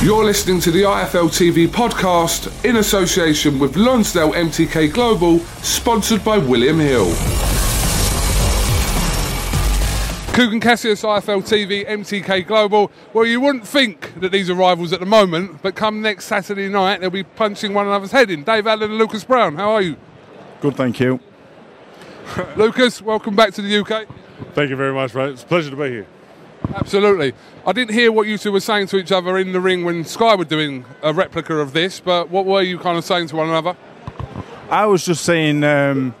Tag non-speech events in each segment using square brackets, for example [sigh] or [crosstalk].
You're listening to the IFL TV podcast in association with Lonsdale MTK Global, sponsored by William Hill. Kugan Cassius, IFL TV, MTK Global. Well, you wouldn't think that these are rivals at the moment, but come next Saturday night, they'll be punching one another's head in. Dave Allen and Lucas Browne, how are you? Good, thank you. [laughs] Lucas, welcome back to the UK. Thank you very much, mate. It's a pleasure to be here. Absolutely. I didn't hear what you two were saying to each other in the ring when Sky were doing a replica of this, but what were you kind of saying to one another? I was just saying um,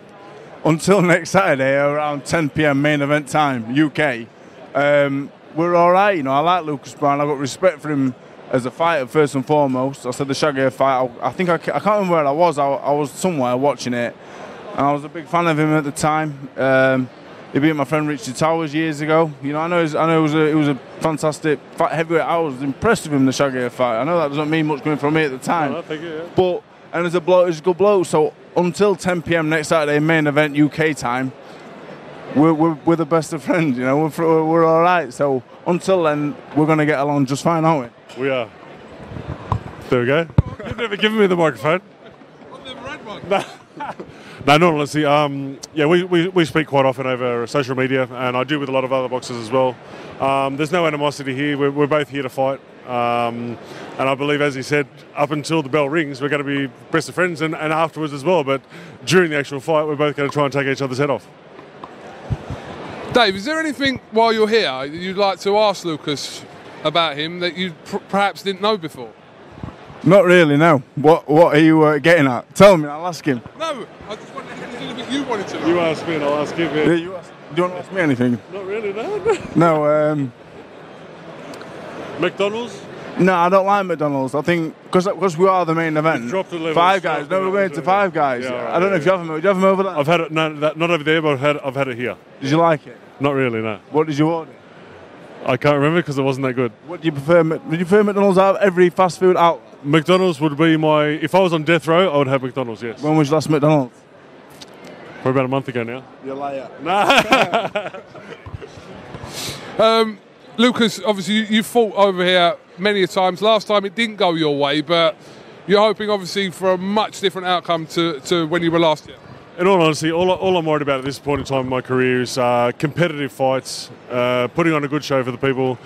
until [laughs] next Saturday around 10 pm main event time, UK, um, we're all right. You know, I like Lucas Browne. I've got respect for him as a fighter first and foremost. I said the Shaggy fight. I, I think I, I, can't remember where I was. I, I, was somewhere watching it, and I was a big fan of him at the time. Um, he beat my friend Richard Towers years ago. You know, I know, I know it was a, it was a fantastic fight, heavyweight. I was impressed with him the Shaggy fight. I know that doesn't mean much coming from me at the time, No, thank you, yeah. but and as a bloke, he's a good bloke. So until 10 p.m. next Saturday, main event UK time, we're, we're, we're the best of friends. You know, we're, we're, we're all right. So until then, we're gonna get along just fine, aren't we? We are. There we go. You've never given me the microphone. No, [laughs] no, not honestly. Um, yeah, we, we, we speak quite often over social media, and I do with a lot of other boxers as well. Um, there's no animosity here. We're, we're both here to fight. Um, and I believe, as he said, up until the bell rings, we're going to be best of friends and, and afterwards as well. But during the actual fight, we're both going to try and take each other's head off. Dave, is there anything while you're here you'd like to ask Lucas about him that you pr- perhaps didn't know before? Not really. No. What What are you uh, getting at? Tell me. I'll ask him. No, I just wanted to head anything you wanted to know. You ask me, and I'll ask him. Yeah, you ask, do you want to ask me anything? Not really, no. [laughs] No. Um, McDonald's? No, I don't like McDonald's. I think because we are the main event. You've dropped a level. Five guys. No, we're going to. Five Guys. Yeah, I don't know if you have them. Do you have them over there? I've had it, no, that, not over there, but I've had, I've had it here. Did you like it? Not really, no. What did you order? I can't remember because it wasn't that good. What do you prefer? Mc- Would you prefer McDonald's out of every fast food out? McDonald's would be my. If I was on death row, I would have McDonald's. Yes. When was your last McDonald's? For about a month ago now. You liar. [laughs] Um, Lucas, obviously you, you fought over here many a times. Last time it didn't go your way, but you're hoping obviously for a much different outcome to, to when you were last year. In all honesty, all, all I'm worried about at this point in time in my career is uh, competitive fights, uh, putting on a good show for the people,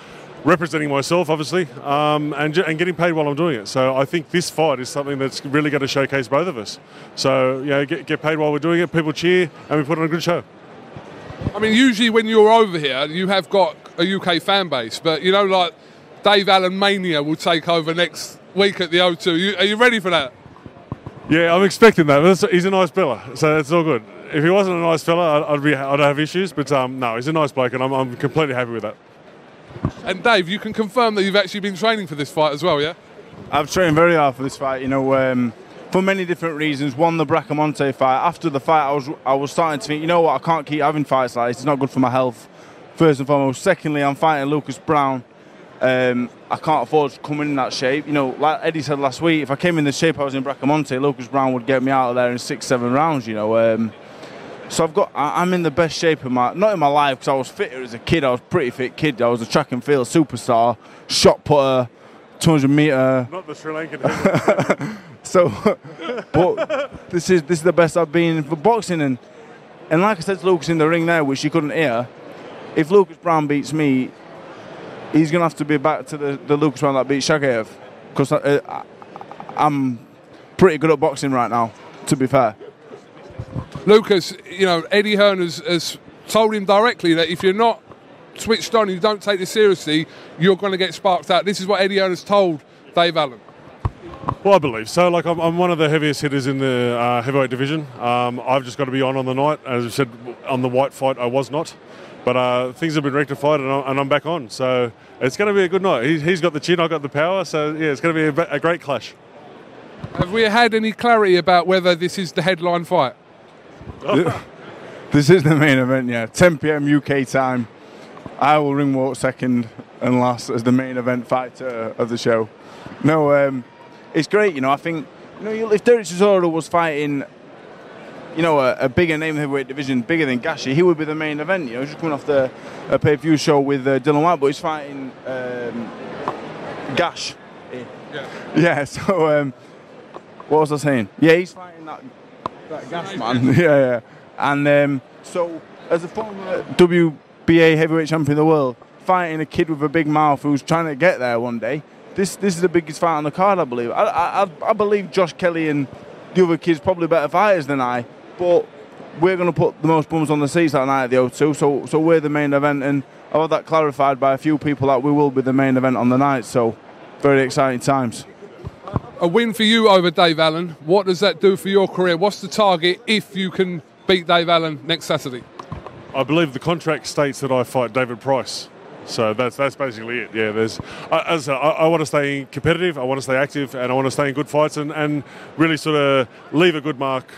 representing myself, obviously, um, and, and getting paid while I'm doing it. So I think this fight is something that's really going to showcase both of us. So, you know, get, get paid while we're doing it, people cheer, and we put on a good show. I mean, usually when you're over here, you have got a UK fan base, but you know, like Dave Allen Mania will take over next week at the O2. You, are you ready for that? Yeah, I'm expecting that. He's a nice fella, so it's all good. If he wasn't a nice fella, I'd, I'd be I'd have issues. But um, no, he's a nice bloke, and I'm, I'm completely happy with that. And Dave, you can confirm that you've actually been training for this fight as well, yeah? I've trained very hard for this fight. You know, um, for many different reasons. One, the Bracamonte fight. After the fight, I was I was starting to think, you know what, I can't keep having fights like this. It's not good for my health. first and foremost. Secondly, I'm fighting Lucas Browne. Um, I can't afford to come in that shape. You know, like Eddie said last week, if I came in the shape I was in Bracamonte, Lucas Browne would get me out of there in six, seven rounds. You know, um, so I've got, I'm in the best shape of my, not in my life because I was fitter as a kid. I was a pretty fit kid. I was a track and field superstar, shot putter, 200 meter. Not the Sri Lankan. [laughs] So, but this is this is the best I've been for boxing, and and like I said to Lucas in the ring there, which you couldn't hear, if Lucas Browne beats me, he's gonna have to be back to the, the Lucas Browne that beat Chagaev, because I, uh, uh, I, I'm pretty good at boxing right now. To be fair, Lucas, you know, Eddie Hearn has, has told him directly that if you're not switched on and you don't take this seriously, you're going to get sparked out. This is what Eddie Hearn has told Dave Allen. Well, I believe so. Like, I'm, I'm one of the heaviest hitters in the uh, heavyweight division. Um, I've just got to be on on the night. As I said, on the Whyte fight, I was not. But uh, things have been rectified and, I, and I'm back on. So it's going to be a good night. He's, he's got the chin, I've got the power. So, yeah, it's going to be a, a great clash. Have we had any clarity about whether this is the headline fight? [laughs] this is the main event. Yeah, 10 p.m. UK time. I will ring walk second and last as the main event fighter of the show. No, um, it's great. You know, I think you know if Derek Chisora was fighting, you know, a, a bigger name in the heavyweight division, bigger than Gashi, he would be the main event. You know, he's just coming off the a pay-per-view show with uh, Dillian Whyte, but he's fighting um, Gash. Yeah. Yeah. [laughs] So, um, what was I saying? Yeah, he's fighting that that gas man. [laughs] yeah, yeah. And um, so, as a former WBA heavyweight champion of the world, fighting a kid with a big mouth who's trying to get there one day, this this is the biggest fight on the card, I believe. I, I, I- I believe Josh Kelly and the other kids probably better fighters than I, but we're going to put the most bums on the seats that night at the O2, so so we're the main event, and I've had that clarified by a few people that we will be the main event on the night. So, very exciting times. A win for you over Dave Allen. What does that do for your career? What's the target if you can beat Dave Allen next Saturday? I believe the contract states that I fight David Price. So that's that's basically it. Yeah, there's. I, as I, I want to stay competitive. I want to stay active, and I want to stay in good fights, and, and really sort of leave a good mark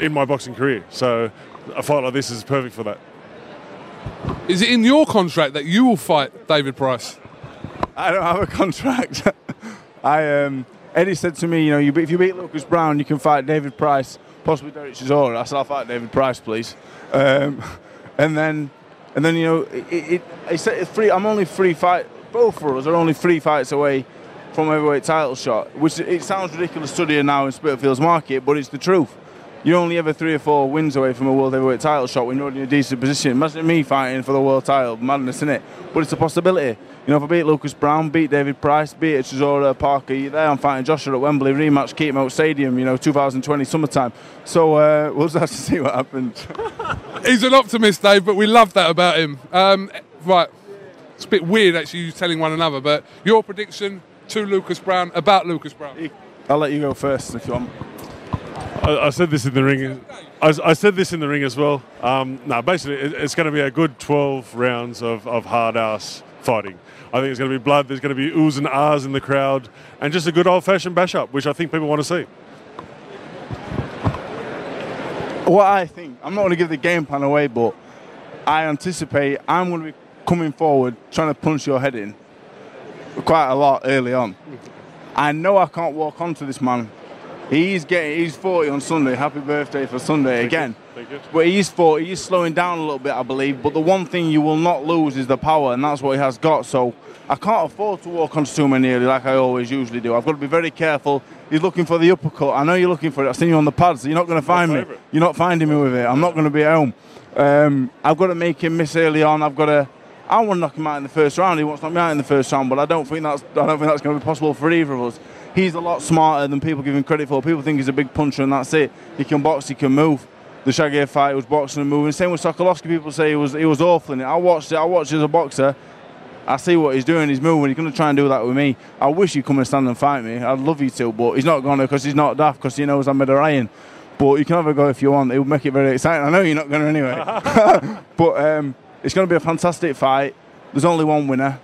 in my boxing career. So a fight like this is perfect for that. Is it in your contract that you will fight David Price? I don't have a [laughs] contract. I um, Eddie said to me, you know, you, if you beat Lucas Browne, you can fight David Price, possibly Derek Chisora. I said, I'll fight David Price, please. Um, [laughs] and then, and then you know, it, it, it free. I'm only three fight. Both of us are only three fights away from heavyweight title shot, which it sounds ridiculous studying now in Spitalfields market, but it's the truth. You're only ever three or four wins away from a world heavyweight title shot when you're in a decent position. Imagine me fighting for the world title, madness, isn't it? But it's a possibility. You know, if I beat Lucas Browne, beat David Price, beat Chisora, Parker, you're there. I'm fighting Joshua at Wembley rematch, Keepmoat Stadium. You know, 2020 summertime. So uh, we'll just have to [laughs] see what happens. [laughs] He's an optimist, Dave, but we love that about him. Um, right, it's a bit weird actually you telling one another, but your prediction to Lucas Browne about Lucas Browne. I'll let you go first if you want. I, I said this in the ring. I, I said this in the ring as well. Um, no, basically, it, it's going to be a good 12 rounds of, of hard ass fighting. I think it's going to be blood. There's going to be oohs and ahs in the crowd, and just a good old fashioned bash up, which I think people want to see. What I think, I'm not going to give the game plan away, but I anticipate I'm going to be coming forward trying to punch your head in quite a lot early on. I know I can't walk onto this man. He's getting, he's 40 on Sunday. Happy birthday for Sunday again. Thank you. But he's 40, he's slowing down a little bit, I believe. But the one thing you will not lose is the power, and that's what he has got. So I can't afford to walk on too many like I always usually do. I've got to be very careful. He's looking for the uppercut. I know you're looking for it. I've seen you on the pads. You're not going to find me. You're not finding me with it. I'm not going to be at home. Um, I've got to make him miss early on. I've got to. I want to knock him out in the first round. He wants to knock me out in the first round, but I don't think that's. I don't think that's going to be possible for either of us. He's a lot smarter than people give him credit for. People think he's a big puncher, and that's it. He can box. He can move. The Shaggy fight was boxing and moving. Same with Sokolovsky. People say he was he was awful in it. I watched it. I watched as a boxer. I see what he's doing. He's moving. He's going to try and do that with me. I wish he'd come and stand and fight me. I'd love you to, but he's not going to because he's not daft because he knows I'm a Ryan. But you can have a go if you want. It would make it very exciting. I know you're not going to anyway. [laughs] [laughs] but um, it's going to be a fantastic fight. There's only one winner.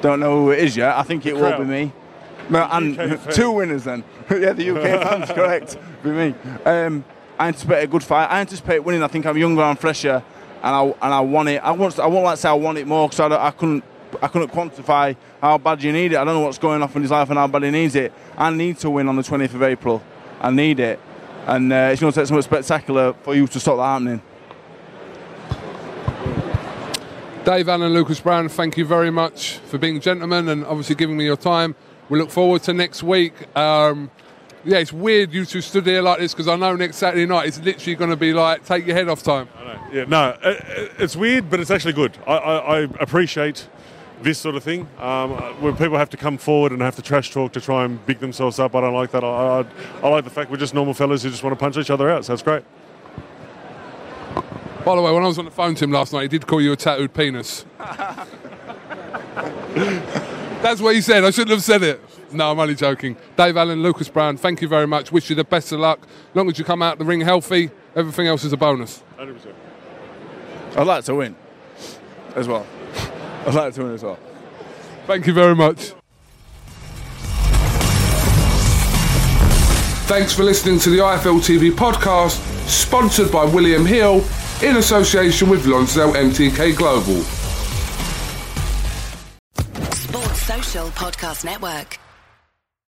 Don't know who it is yet. I think it will be me. No, and [laughs] two winners then. [laughs] yeah, the UK [laughs] fans, correct. Be me. Um, I anticipate a good fight. I anticipate winning. I think I'm younger and fresher. and I and I want it. I want I won't like to say I want it more because I, I couldn't I couldn't quantify how bad you need it. I don't know what's going off in his life and how bad he needs it. I need to win on the 20th of April. I need it, and uh, it's going to take something spectacular for you to stop that happening. Dave Allen, and Lucas Browne, thank you very much for being gentlemen and obviously giving me your time. We look forward to next week. Um, yeah, it's weird you two stood here like this because I know next Saturday night it's literally going to be like take your head off time. Yeah, no, it's weird, but it's actually good. I, I, I appreciate this sort of thing. Um, when people have to come forward and have to trash talk to try and big themselves up, I don't like that. I, I, I like the fact we're just normal fellas who just want to punch each other out, so that's great. By the way, when I was on the phone to him last night, he did call you a tattooed penis. [laughs] That's what he said. I shouldn't have said it. No, I'm only joking. Dave Allen, Lucas Browne, thank you very much. Wish you the best of luck. As long as you come out the ring healthy, everything else is a bonus. 100%. I'd like to win as well. [laughs] I'd like to win as well. Thank you very much. Thanks for listening to the IFL TV podcast, sponsored by William Hill in association with Lonsdale MTK Global. Podcast Network.